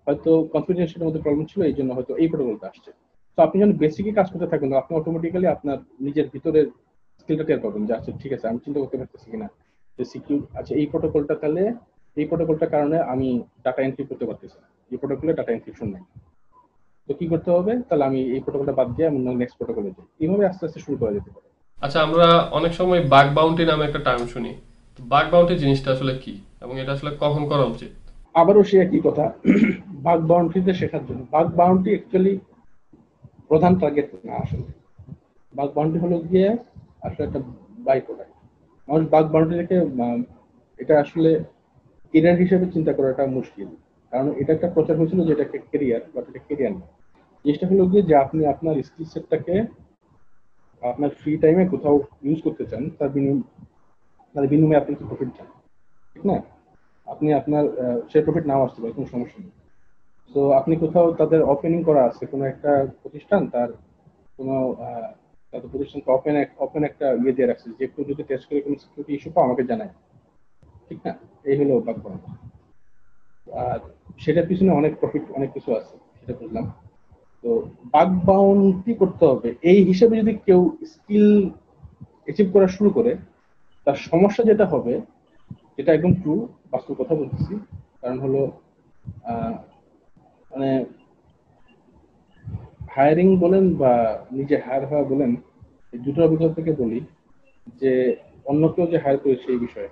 হয়তো কনফিডেন্সিয়ালের মধ্যে প্রবলেম ছিল, এই জন্য হয়তো এই প্রোটোকলটা আসছে। তো আপনি যখন বেসিকই কাজ করতে থাকবেন আপনি অটোমেটিক্যালি আপনার নিজের ভিতরের স্কিলটা টের পাবেন যে আচ্ছা ঠিক আছে, আমি চিন্তা করতে পারতেছি কিনা? যে সিকিউর আচ্ছা এই প্রোটোকলটা তাহলে, এই প্রোটোকলটার কারণে আমি ডাটা এন্ট্রি করতে পারতেছি এই প্রোটোকলে ডাটা এনক্রিপশন নেই। তো কি করতে হবে? তাহলে আমি এই প্রোটোকলটা বাদ দিয়ে আমি নেক্সট প্রোটোকলে যাই। এইভাবে আস্তে আস্তে শুরু করা যেতে পারে। আচ্ছা আমরা অনেক সময় বাগ বাউন্টি নামে একটা টার্ম শুনি। বাগ বাউন্টি জিনিসটা আসলে কি? এবং এটা আসলে কখন করা উচিত? আবারও সে একই কথা। বাগ বাউন্ডারিতে শেখার জন্য। বাগ বাউন্ডারি অ্যাকচুয়ালি প্রধান টার্গেট না আসলে। বাগ বাউন্ডারি হলো গিয়ে আসলে একটা বাই প্রোডাক্ট মানুষ বাগ বাউন্ডারি থেকে এটা আসলে কেরিয়ার হিসেবে চিন্তা করাটা মুশকিল। কারণ এটা একটা প্রচার হয়েছিল যে এটা একটা কেরিয়ার বাট এটা কেরিয়ার না। জিনিসটা হলো গিয়ে যে আপনি আপনার স্কিল সেটটাকে আপনার ফ্রি টাইমে কোথাও ইউজ করতে চান, তার বিনিময় তার বিনিময়ে আপনি কি প্রফিট চান, ঠিক না? আপনি আপনার সে প্রফিট নাও আসতে পারে, কোনো সমস্যা নেই। তো আপনি কোথাও তাদের ওপেনিং করা আছে, কোনো একটা প্রতিষ্ঠান, তার কোনো তাদের প্রতিষ্ঠানকে ওপেন ওপেন একটা ইয়ে দিয়ে রাখছে, যে কেউ যদি টেস্ট করে কোনো সিকিউরিটি ইস্যু পাও আমাকে জানায়, ঠিক না? এই হলো ব্যাকগ্রাউন্ড আর সেটার পিছনে অনেক প্রফিট অনেক কিছু আছে, সেটা বুঝলাম। তো বাগ বাউন্ডি করতে হবে। এই হিসেবে যদি কেউ স্কিল অ্যাচিভ করা শুরু করে, তার সমস্যা যেটা হবে, যেটা একদম ট্রু বাস্তব কথা বলতেছি, কারণ হলো মানে হায়ারিং বলেন বা নিজে হায়ার হওয়া বলেন, এই দুটোর অভিজ্ঞতা থেকে বলি যে অন্য কেউ যে হায়ার করে সেই বিষয়ে,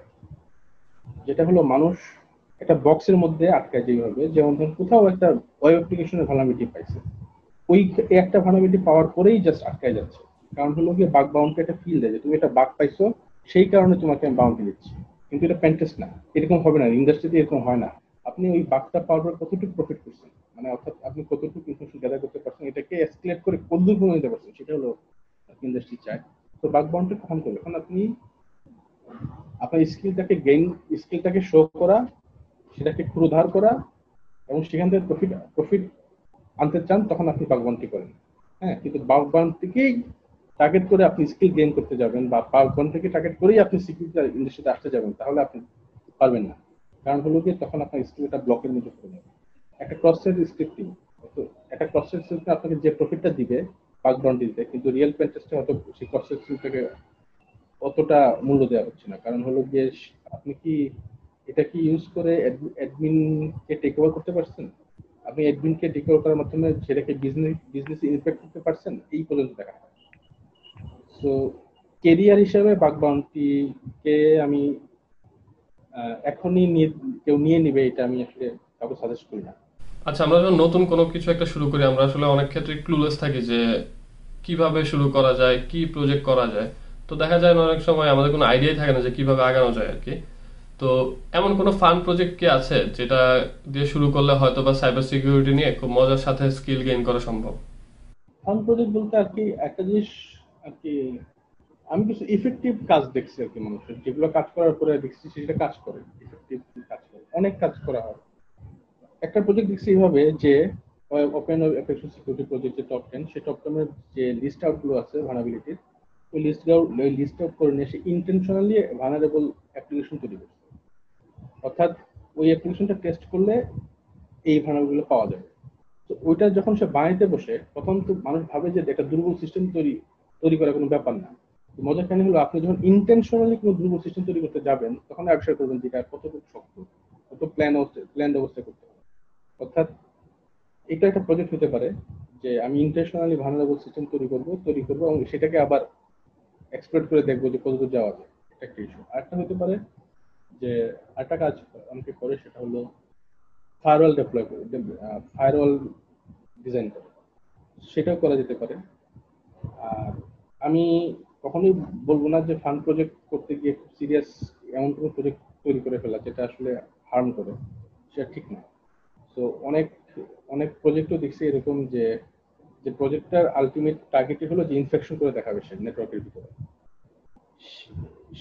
যেটা হলো মানুষ একটা বক্সের মধ্যে আটকায় যেভাবে যেমন ধরুন কোথাও একটা ওয়েব অ্যাপ্লিকেশনের ভালামিটি পাইছে। ওই একটা ভালামিটি পাওয়ার পরেই জাস্ট আটকায় যাচ্ছে। কারণ হলো গিয়ে বাগ বাউন্ডকে একটা ফিল দেয় যে, তুমি একটা বাগ পাইছো, সেই কারণে তোমাকে আমি বাউন্ডি দিচ্ছি। কিন্তু এটা প্যান্টেস্ট না। এরকম হবে না ইন্ডাস্ট্রিতে এরকম হয় না। আপনি ওই বাগটা পাওয়ার পর কতটুকু প্রফিট করছেন? মানে অর্থাৎ আপনি কতটুকু ইনফরমেশন গ্যাদার করতে পারছেন? এটাকে এসকেলেট করে কতদূর পর্যন্ত নিতে পারছেন? সেটা হলো ইন্ডাস্ট্রি চায় তো বাগ বাউন্ডটা কখন করবে? এখন আপনি আপনার স্কিলটাকে গেইন স্কিলটাকে শো করা সেটাকে ক্ষুরধার করা এবং সেখান থেকে প্রফিট প্রফিট আনতে চান, তখন আপনি বাগবানটি করেন। হ্যাঁ কিন্তু বাগবান থেকেই টার্গেট করে আপনি স্কিল গেইন করতে যাবেন বা বাগবান থেকে টার্গেট করেই আপনি সিকিউরিটি ইন্ডাস্ট্রিতে আসতে যাবেন, তাহলে আপনি পারবেন না। কারণ হলো গিয়ে তখন আপনার স্কিলটা ব্লকের মধ্যে পড়ে যাবে। একটা ক্রস সাইড স্ক্রিপ্টিং একটা ক্রস স্ক্রিপ্টে আপনাকে যে প্রফিটটা দিবে বাগবান দিতে কিন্তু রিয়েল পেন্টেস্টে হয়তো সেই ক্রস সাইড স্ক্রিপ্টটাকে অতটা মূল্য দেওয়া হচ্ছে না। কারণ হলো গিয়ে আপনি কি এটা কি ইউজ করে অ্যাডমিনকে টেক ওভার করতে পারছেন? আপনি অ্যাডমিনকে টেক ওভার করার মাধ্যমে সেটাকে বিজনেস বিজনেস ইনফেক্ট করতে পারছেন? এই পর্যন্ত দেখা সো কেরিয়ার হিসেবে বাগবাউন্টিকে আমি এখনই কেউ নিয়ে নিবে, এটা আমি আসলে কাউকে সাজেস্ট করি না। আচ্ছা আমরা যখন নতুন কোনো কিছু একটা শুরু করি, আমরা আসলে অনেক ক্ষেত্রে ক্লুলেস থাকি যে কীভাবে শুরু করা যায়, কি প্রজেক্ট করা যায়। তো দেখা যায় অনেক সময় আমাদের কোনো আইডিয়াই থাকে না যে কীভাবে আগানো যায় আর কি। তো এমন কোনো ফান প্রজেক্ট কি আছে যেটা দিয়ে শুরু করলে হয়তো বা সাইবার সিকিউরিটি নিয়ে খুব মজার সাথে স্কিল গেইন করা সম্ভব? ফান প্রজেক্ট বলতে আর কি একটা জিনিস আর কি, আমি কিছু ইফেক্টিভ কাজ দেখছি আর কি মানুষের। যেগুলো কাজ করার পরে দেখছি সেটা কাজ করে ইফেক্টিভ কাজ করে, অনেক কাজ করা হয়। একটা প্রজেক্ট দেখছি এইভাবে যে ওপেন অ্যাপ্লিকেশন সিকিউরিটি প্রজেক্ট যে টপ টেন সেই টপ টেনের যে লিস্ট আউটগুলো আছে ভানাবিলিটির ওই লিস্ট আউট লিস্ট আউট করে নিয়ে সে ইন্টেনশনালি ভানারেবল অ্যাপ্লিকেশন তৈরি করছে। অর্থাৎ ওই অ্যাপ্লিকেশনটা টেস্ট করলে এই ভানারগুলো পাওয়া যাবে। তো ওইটা যখন সে বানাইতে বসে তখন তো মানুষ ভাবে যে একটা দুর্বল সিস্টেম তৈরি তৈরি করা কোনো ব্যাপার না। মজার কাহিনী হলো, আপনি যখন ইন্টেনশনালি কোনো দুর্বল সিস্টেম তৈরি করতে যাবেন, তখন আবিষ্কার করবেন যে এটা কতটুকু শক্ত, কত প্ল্যান অবস্থা প্ল্যান অবস্থা করতে হবে। অর্থাৎ এটা একটা প্রজেক্ট হতে পারে যে আমি ইন্টেনশনালি ভানারেবল সিস্টেম তৈরি করব, তৈরি করব, এবং সেটাকে আবার এক্সপ্লোর করে দেখব যে কতদূর যাওয়া যায়। একটা ইস্যু আরেকটা হতে পারে যে একটা কাজ অনেকে করে সেটা হলো ফায়ারওয়াল ডেপ্লয় করে ফায়ারওয়াল ডিজাইন করে। সেটাও করা যেতে পারে। আর আমি কখনোই বলব না যে ফান প্রজেক্ট করতে গিয়ে খুব সিরিয়াস এমন কোনো প্রজেক্ট তৈরি করে ফেলা, যেটা আসলে হার্ম করে, সেটা ঠিক না। তো অনেক অনেক প্রজেক্টও দেখছি এরকম যে যে প্রজেক্টটার আলটিমেট টার্গেটই হলো যে ইনফেকশন করে দেখাবে সে নেটওয়ার্কের ভিতরে।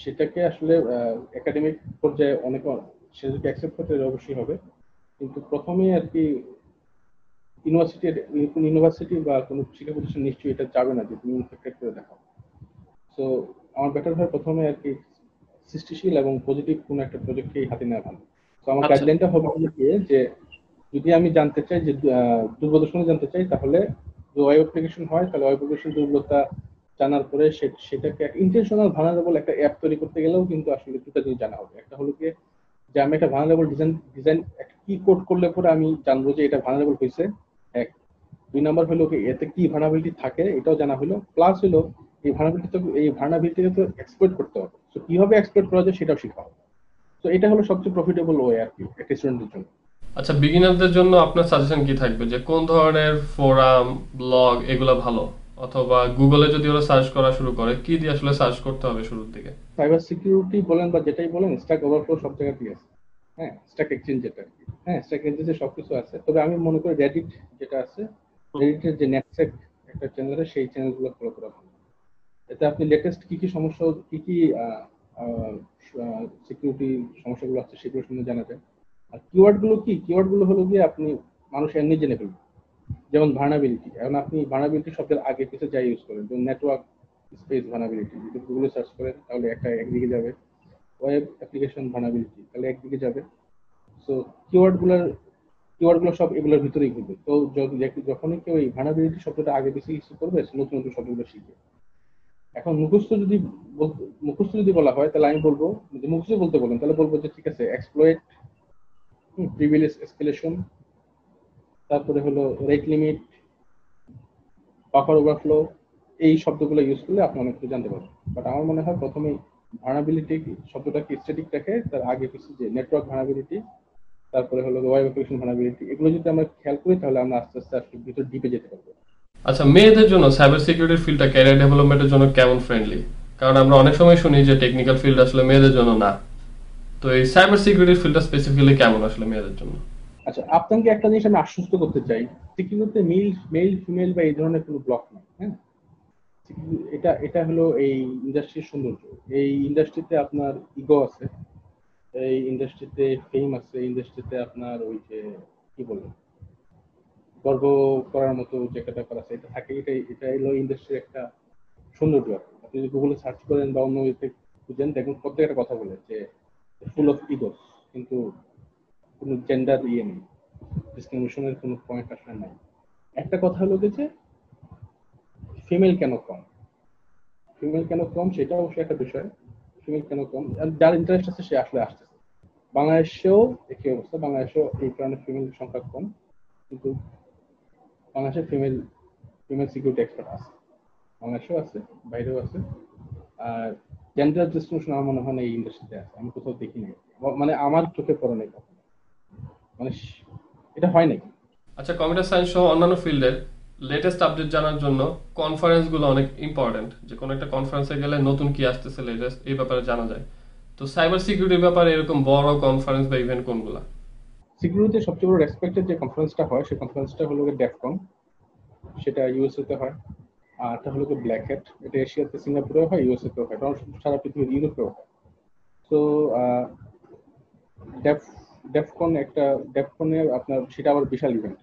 সেটাকে আসলে একাডেমিক পর্যায়ে অনেক সেটাকে অ্যাকসেপ্ট করতে অবশ্যই হবে। কিন্তু প্রথমে আর কি ইউনিভার্সিটির ইউনিভার্সিটি বা কোনো শিক্ষা প্রতিষ্ঠান নিশ্চয়ই এটা যাবে না যে তুমি ইনফেক্টেড করে দেখাও। সো আমার বেটার হয় প্রথমে আর কি সৃষ্টিশীল এবং পজিটিভ কোনো একটা প্রজেক্টকেই হাতে নেওয়া ভালো। তো আমার গাইডলাইনটা হবে গিয়ে যে যদি আমি জানতে চাই যে দুর্বদর্শনে জানতে চাই তাহলে যে ওয়েব অ্যাপ্লিকেশন হয় তাহলে ওয়েব অ্যাপ্লিকেশন দুর্বলতা জানার পরে সেটাকে ইন্টেনশনাল ভানারেবল একটা অ্যাপ তৈরি করতে গেলেও কিন্তু আসলে দুটা জিনিস জানা হবে। একটা হলো কি, যে আমি একটা ভানারেবল ডিজাইন ডিজাইন কি কোড করলে পরে আমি জানব যে এটা ভানারেবল হয়েছে এক, দুই নাম্বার হলো কি, এতে কি ভানাবিলিটি থাকে এটাও জানা হলো। প্লাস হলো, এই ভানাবিলিটি তো, এই ভানাবিলিটিকে তো এক্সপ্লোর করতে হবে। তো কীভাবে এক্সপ্লোর করা যায় সেটাও শেখা হবে। তো এটা হলো সবচেয়ে প্রফিটেবল ওয়ে আর কি, একটা স্টুডেন্টের জন্য। আচ্ছা বিগিনারদের জন্য আপনার সাজেশন কি থাকবে? যে কোন ধরনের ফোরাম ব্লগ এগুলো ভালো? অথবা গুগলে যদি ওরা সার্চ করা শুরু করে, কি দিয়ে আসলে সার্চ করতে হবে শুরুর দিকে? সাইবার সিকিউরিটি বলেন বা যেটাই বলেন স্ট্যাক ওভারফ্লো সব জায়গাতেই আছে হ্যাঁ স্ট্যাক এক্সচেঞ্জ যেটা হ্যাঁ স্ট্যাক এক্সচেঞ্জে সবকিছু আছে। তবে আমি মনে করি রেডিট যেটা আছে রেডিটের যে নেটসেক একটা চ্যানেল সেই চ্যানেলগুলো ফলো করা ভালো। এতে আপনি লেটেস্ট কি কি সমস্যা, কি কি সিকিউরিটি সমস্যাগুলো আছে সেগুলো শুনে জানা যায়। আর কিওয়ার্ডগুলো কি? কিওয়ার্ডগুলো হলো গিয়ে আপনি মানুষ এমনি জেনে ফেলবে যেমন ভার্নাবিলিটি এখন আপনি ভার্নাবিলিটি শব্দের আগে পিছে যাই ইউজ করেন, যেমন নেটওয়ার্ক স্পেস ভার্নাবিলিটি যদি গুগলে সার্চ করেন, তাহলে একটা একদিকে যাবে। ওয়েব অ্যাপ্লিকেশন ভার্নাবিলিটি তাহলে একদিকে যাবে। সো কিওয়ার্ডগুলোর কিওয়ার্ডগুলো সব এগুলোর ভিতরেই ঘুরবে। তো যখনই কেউ এই ভার্নাবিলিটি শব্দটা আগে পিছিয়ে ইউজ করবে নতুন নতুন শব্দগুলো শিখবে। এখন মুখস্থ যদি মুখস্থ যদি বলা হয়, তাহলে আমি বলব যে মুখস্থ বলতে বলেন, তাহলে বলব যে ঠিক আছে এক্সপ্লয়েট প্রিভিলেজ এসকেলেশন তারপরে হলো রেট লিমিট বাফার ওভারফ্লো এই শব্দগুলো ইউজ করলে আপনি অনেক কিছু জানতে পারবেন। বাট আমার মনে হয় প্রথমে ভার্নাবিলিটি শব্দটাকে স্ট্যাটিক রাখে তার আগে পিছিয়ে যে নেটওয়ার্ক ভার্নাবিলিটি তারপরে হলো ওয়েব অ্যাপ্লিকেশন ভার্নাবিলিটি এগুলো যদি আমরা খেয়াল করি তাহলে আমরা আস্তে আস্তে আসলে ভিতর ডিপে যেতে পারব। আচ্ছা মেয়েদের জন্য সাইবার সিকিউরিটি ফিল্ডটা ক্যারিয়ার ডেভেলপমেন্টের জন্য কেমন ফ্রেন্ডলি কারণ আমরা অনেক সময় শুনি যে টেকনিক্যাল ফিল্ড আসলে মেয়েদের জন্য না। তো এই সাইবার সিকিউরিটি ফিল্ডটা স্পেসিফিক্যালি কেমন আসলে মেয়েদের জন্য? আচ্ছা আপনাকে একটা জিনিস আমি আশ্বস্ত করতে চাই। সিকিউরিটিতে মেল মেল ফিমেল বা এই ধরনের কোনো ব্লক নেই হ্যাঁ? এটা এটা হলো এই ইন্ডাস্ট্রির সৌন্দর্য। এই ইন্ডাস্ট্রিতে আপনার ইগো আছে, এই ইন্ডাস্ট্রিতে ফেম আছে ইন্ডাস্ট্রিতে আপনার ওই যে, কি বলব গর্ব করার মতো যে একটা ব্যাপার আছে, এটা থাকে এটা এটা হলো ইন্ডাস্ট্রির একটা সৌন্দর্য। আপনি যদি গুগলে সার্চ করেন বা অন্য ইয়েতে খুঁজেন দেখুন প্রত্যেকটা কথা বলে যে ফুল অফ ইগো কিন্তু কোনো জেন্ডার ইয়ে নেই। ডিসক্রিমিনেশনের কোনো পয়েন্ট আসলে নাই। একটা কথা হলো যে ফিমেল কেন কম? ফিমেল কেন কম সেটা অবশ্যই একটা বিষয়। ফিমেল কেন কম? যার ইন্টারেস্ট আছে সে আসলে আসতেছে বাংলাদেশেও একই অবস্থা। বাংলাদেশেও এই কারণে ফিমেল সংখ্যা কম। কিন্তু বাংলাদেশে ফিমেল ফিমেল সিকিউরিটি এক্সপার্ট আছে। বাংলাদেশেও আছে, বাইরেও আছে। আর জেন্ডার ডিসক্রিমিনেশন আমার মনে হয় না এই ইন্ডাস্ট্রিতে আছে। আমি কোথাও দেখিনি। মানে আমার চোখে পড়ে নাই কখনো। মানে এটা হয় নাকি? আচ্ছা কম্পিউটার সায়েন্স সহ অন্যান্য ফিল্ডের লেটেস্ট আপডেট জানার জন্য কনফারেন্সগুলো অনেক ইম্পর্টেন্ট যে কোনো একটা কনফারেন্সে গেলে নতুন কি আসতেছে লেটেস্ট এই ব্যাপারে জানা যায়। তো সাইবার সিকিউরিটির ব্যাপারে এরকম বড় কনফারেন্স বা ইভেন্ট কোনগুলা? সিকিউরিটিতে সবচেয়ে বড় রেসপেক্টেড যে কনফারেন্সটা হয় সেই কনফারেন্সটা হলো ডেফকন সেটা ইউএসএ তে হয়। আর এটা হলো ব্ল্যাক হ্যাট এটা এশিয়াতে সিঙ্গাপুরেও হয় ইউএসএ তেও হয় সারা পৃথিবীর ইউরোপেও হয়। তো ডেফ ডেফকন একটা ডেফকনের আপনার, সেটা আবার বিশাল ইভেন্ট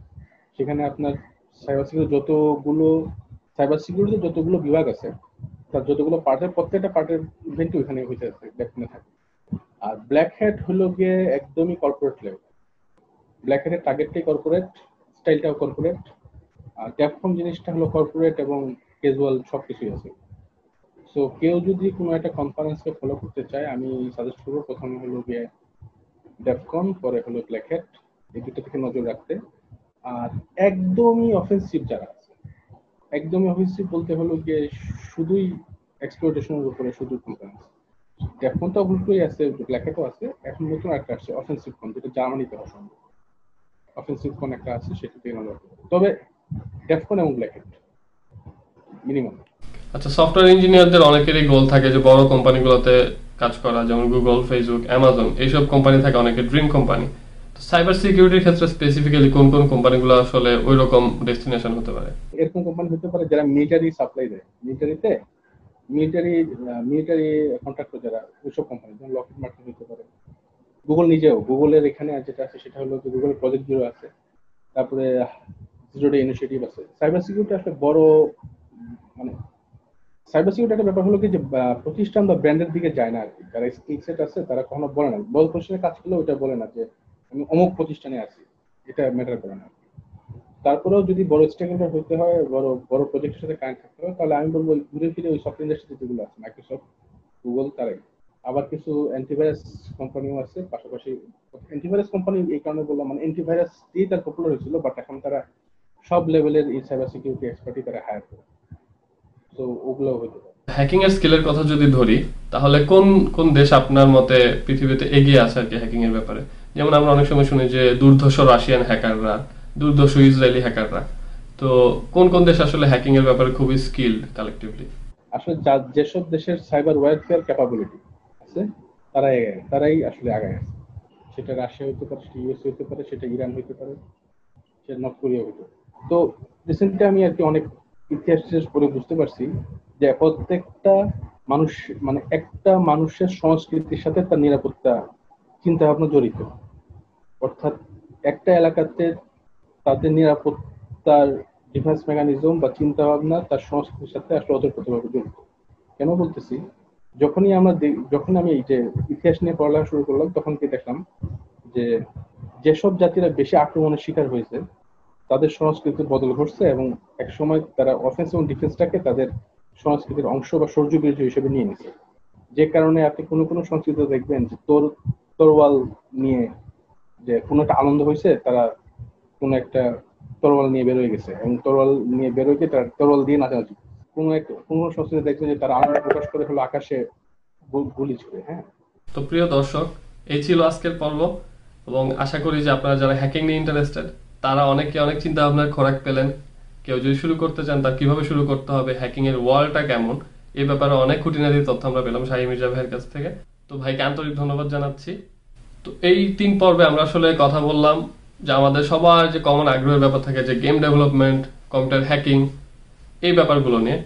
সেখানে আপনার সাইবার সিকিউরিটি যতগুলো সাইবার সিকিউরিটির যতগুলো বিভাগ আছে, তার যতগুলো পার্টের, প্রত্যেকটা পার্টের ইভেন্টই ওখানে হইতে আছে ডেফিনে থাকে। আর ব্ল্যাক হ্যাট হলো গিয়ে একদমই কর্পোরেট লেভেল ব্ল্যাক হ্যাটের টার্গেটটাই কর্পোরেট স্টাইলটাও কর্পোরেট আর ড্যাপকম জিনিসটা হলো কর্পোরেট এবং ক্যাজুয়াল সব কিছুই আছে। সো কেউ যদি কোনো একটা কনফারেন্সকে ফলো করতে চায়, আমি সাজেস্ট করব, প্রথমে হলো গিয়ে ডেফকন পরে হলো ব্ল্যাক হ্যাট এই দুটো থেকে নজর রাখতে। আর একদমই অফেন্সিভ যারা আছে, একদমই অফেন্সিভ বলতে হলো গিয়ে শুধুই এক্সপ্লোটেশনের উপরে, শুধু কনফারেন্স ডেফকন তো অবশ্যই আছে ব্ল্যাক হ্যাটও আছে, এখন নতুন একটা আসছে অফেন্সিভ ফোন যেটা জার্মানিতে অসম্ভব অফেন্সিভ কোন একটা আছে, সেটা থেকে নজর তবে ডেফকন এবং ব্ল্যাক হ্যাট মিনিমাম আচ্ছা সফটওয়্যার ইঞ্জিনিয়ারদের অনেকেরই গোল থাকে যে বড় কোম্পানিগুলোতে কাজ করা, যেমন গুগল ফেসবুক অ্যামাজন এইসব কোম্পানি থাকে, অনেকে ড্রিম কোম্পানি তো সাইবার সিকিউরিটির ক্ষেত্রে স্পেসিফিক্যালি কোন কোন কোম্পানিগুলো আসলে ওই রকম ডেস্টিনেশন হতে পারে? এরকম কোম্পানি হতে পারে যারা মিলিটারি সাপ্লাই দেয়। মিলিটারিতে মিলিটারি মিলিটারি কন্ট্রাক্টর যারা, ওইসব কোম্পানি যেমন লকেট মার্টিন হতে পারে। গুগল নিজেও গুগলের এখানে যেটা আছে, সেটা হলো যে গুগলের প্রজেক্ট জিরো আছে। তারপরে জিরো ডে ইনিশিয়েটিভ আছে। সাইবার সিকিউরিটি আসলে বড় মানে সাইবার সিকিউরিটি একটা ব্যাপার হলো কি যে প্রতিষ্ঠান বা ব্র্যান্ডের দিকে যায় না আর যারা স্কিল সেট আছে, তারা কখনো বলে না। বড় প্রতিষ্ঠানে কাজ করলে ওটা বলে না যে, আমি অমুক প্রতিষ্ঠানে আছি। এটা ম্যাটার করে না তারপরেও যদি বড় স্টেক হতে হয়, বড় বড় প্রজেক্টের সাথে কানেক্ট থাকতে হয়, তাহলে আমি বলব ঘুরে ফিরে ওই সফটওয়্যার ইন্ডাস্ট্রিতে যেগুলো আছে মাইক্রোসফট গুগল তারাই। আবার কিছু অ্যান্টিভাইরাস কোম্পানিও আছে, পাশাপাশি অ্যান্টিভাইরাস কোম্পানি এই কারণে বললাম মানে অ্যান্টিভাইরাস দিয়ে তার পপুলার হয়েছিল বাট এখন তারা সব লেভেলের এই সাইবার সিকিউরিটি এক্সপার্টই তারা হায়ার করে। তো ওগুলো হতে পারে। হ্যাকিং এর স্কিলের কথা যদি ধরি তাহলে কোন কোন দেশ আপনার মতে পৃথিবীতে এগিয়ে আছে আর কি হ্যাকিং এর ব্যাপারে? যেমন আমরা অনেক সময় শুনি যে দুর্ধর্ষ রাশিয়ান হ্যাকাররা দুর্ধর্ষ ইসরায়েলি হ্যাকাররা তো কোন কোন দেশ আসলে হ্যাকিং এর ব্যাপারে খুবই স্কিল্ড কালেকটিভলি আসলে যেসব দেশের সাইবার ওয়ারফেয়ার ক্যাপাবিলিটি আছে তারাই তারাই আসলে আগায় আছে। সেটা রাশিয়া হতে পারে সেটা ইউএস হতে পারে সেটা ইরান হতে পারে সেটা নর্থ কোরিয়া হতে পারে। তো রিসেন্টলি আমি আর কি অনেক ইতিহাস টিহাস পড়ে বুঝতে পারছি যে প্রত্যেকটা মানুষ মানে একটা মানুষের সংস্কৃতির সাথে তার নিরাপত্তা চিন্তা ভাবনা জড়িত। অর্থাৎ একটা এলাকাতে তাদের নিরাপত্তার ডিফেন্স মেকানিজম বা চিন্তা ভাবনা তার সংস্কৃতির সাথে আসলে অতপ্রতভাবে জড়িত। কেন বলতেছি? যখনই আমরা যখন আমি এই যে ইতিহাস নিয়ে পড়ালেখা শুরু করলাম, তখন কি দেখলাম যে যেসব জাতিরা বেশি আক্রমণের শিকার হয়েছে তাদের সংস্কৃতির বদল ঘটছে এবং এক সময় তারা অফেন্স এবং ডিফেন্সটাকে তাদের সংস্কৃতির অংশ বা সৌর্য বীর্য হিসেবে নিয়ে নিছে। যে কারণে আপনি কোনো কোনো সংস্কৃতি দেখবেন যে তোর, তরোয়াল নিয়ে যে কোনো একটা আনন্দ হয়েছে, তারা কোনো একটা তরোয়াল নিয়ে বেরোয় গেছে এবং তরোয়াল নিয়ে বেরোয় গিয়ে তারা তরোয়াল দিয়ে নাচানাচি। কোনো এক, কোনো সংস্কৃতি দেখবেন যে তারা আনন্দ প্রকাশ করে হলো আকাশে গুলি ছুড়ে হ্যাঁ? তো প্রিয় দর্শক, এই ছিল আজকের পর্ব এবং আশা করি যে আপনারা যারা হ্যাকিং নিয়ে ইন্টারেস্টেড তারা অনেকে অনেক চিন্তা ভাবনার খোরাক পেলেন। কেউ যদি শুরু করতে চান, তার কীভাবে শুরু করতে হবে হ্যাকিং এর ওয়ার্ল্ডটা কেমন এই ব্যাপারে অনেক খুঁটিনাটি তথ্য আমরা পেলাম শাহি মির্জা ভাইয়ের কাছ থেকে। তো ভাইকে আন্তরিক ধন্যবাদ জানাচ্ছি। তো এই তিন পর্বে আমরা আসলে কথা বললাম যে আমাদের সবার যে কমন আগ্রহের ব্যাপার থাকে, যে গেম ডেভেলপমেন্ট কম্পিউটার হ্যাকিং এই ব্যাপারগুলো নিয়ে।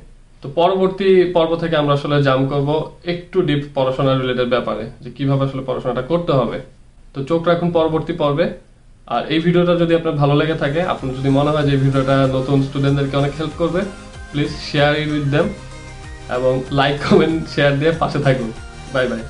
তো পরবর্তী পর্ব থেকে আমরা আসলে জাম করব একটু ডিপ পড়াশোনা রিলেটেড ব্যাপারে, যে কীভাবে আসলে পড়াশোনাটা করতে হবে। তো চোখ রাখুন পরবর্তী পর্বে। আর এই ভিডিওটা যদি আপনার ভালো লেগে থাকে, আপনার যদি মনে হয় যে ভিডিওটা নতুন স্টুডেন্টদেরকে অনেক হেল্প করবে please share it with them এবং লাইক কমেন্ট শেয়ার দিয়ে পাশে থাকুন। Bye bye